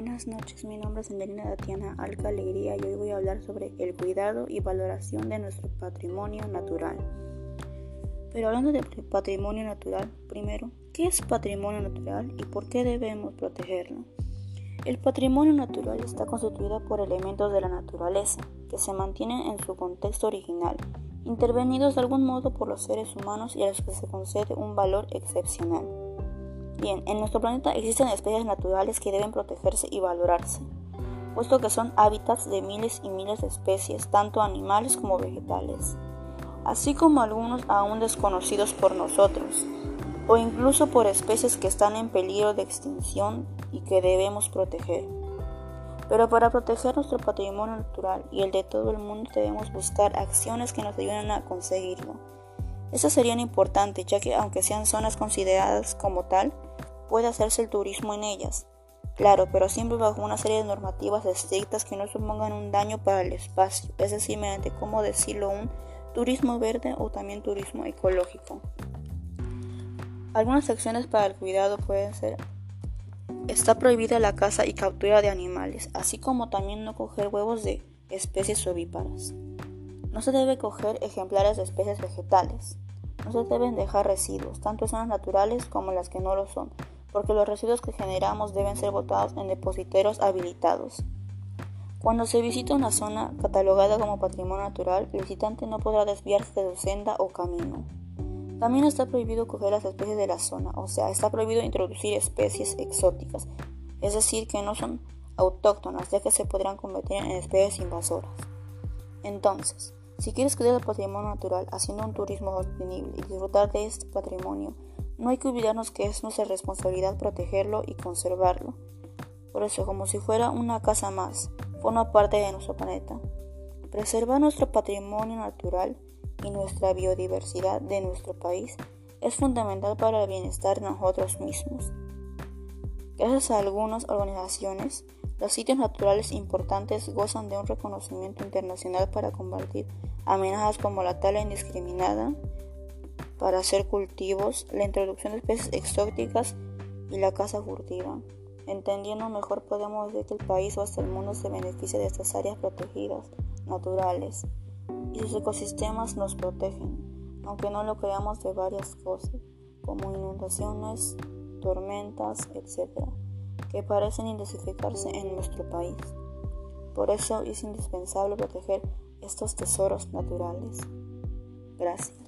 buenas noches. Mi nombre es Angelina Tatiana Alca Alegría y hoy voy a hablar sobre el cuidado y valoración de nuestro patrimonio natural. Pero hablando de patrimonio natural, primero, ¿qué es patrimonio natural y por qué debemos protegerlo? El patrimonio natural está constituido por elementos de la naturaleza que se mantienen en su contexto original, intervenidos de algún modo por los seres humanos y a los que se concede un valor excepcional. Bien, en nuestro planeta existen especies naturales que deben protegerse y valorarse, puesto que son hábitats de miles y miles de especies, tanto animales como vegetales, así como algunos aún desconocidos por nosotros, o incluso por especies que están en peligro de extinción y que debemos proteger. Pero para proteger nuestro patrimonio natural y el de todo el mundo debemos buscar acciones que nos ayuden a conseguirlo. Estas serían importantes ya que aunque sean zonas consideradas como tal, puede hacerse el turismo en ellas. Claro, pero siempre bajo una serie de normativas estrictas que no supongan un daño para el espacio, es decir, mediante, como decirlo, un turismo verde o también turismo ecológico. Algunas acciones para el cuidado pueden ser Está prohibida la caza y captura de animales, así como también no coger huevos de especies ovíparas. No se debe coger ejemplares de especies vegetales. No se deben dejar residuos, tanto zonas naturales como las que no lo son, porque los residuos que generamos deben ser botados en depositeros habilitados. Cuando se visita una zona catalogada como patrimonio natural, el visitante no podrá desviarse de su senda o camino. También está prohibido coger las especies de la zona, o sea, está prohibido introducir especies exóticas, es decir, que no son autóctonas, ya que se podrán convertir en especies invasoras. Entonces, si quieres cuidar el patrimonio natural haciendo un turismo sostenible y disfrutar de este patrimonio, no hay que olvidarnos que es nuestra responsabilidad protegerlo y conservarlo. Por eso, como si fuera una casa más, forma parte de nuestro planeta. Preservar nuestro patrimonio natural y nuestra biodiversidad de nuestro país es fundamental para el bienestar de nosotros mismos. Gracias a algunas organizaciones, los sitios naturales importantes gozan de un reconocimiento internacional para combatir amenazas como la tala indiscriminada, para hacer cultivos, la introducción de especies exóticas y la caza furtiva. Entendiendo mejor podemos ver que el país o hasta el mundo se beneficia de estas áreas protegidas, naturales, y sus ecosistemas nos protegen, aunque no lo creamos de varias cosas, como inundaciones, tormentas, etc., que parecen intensificarse en nuestro país. Por eso es indispensable proteger estos tesoros naturales. Gracias.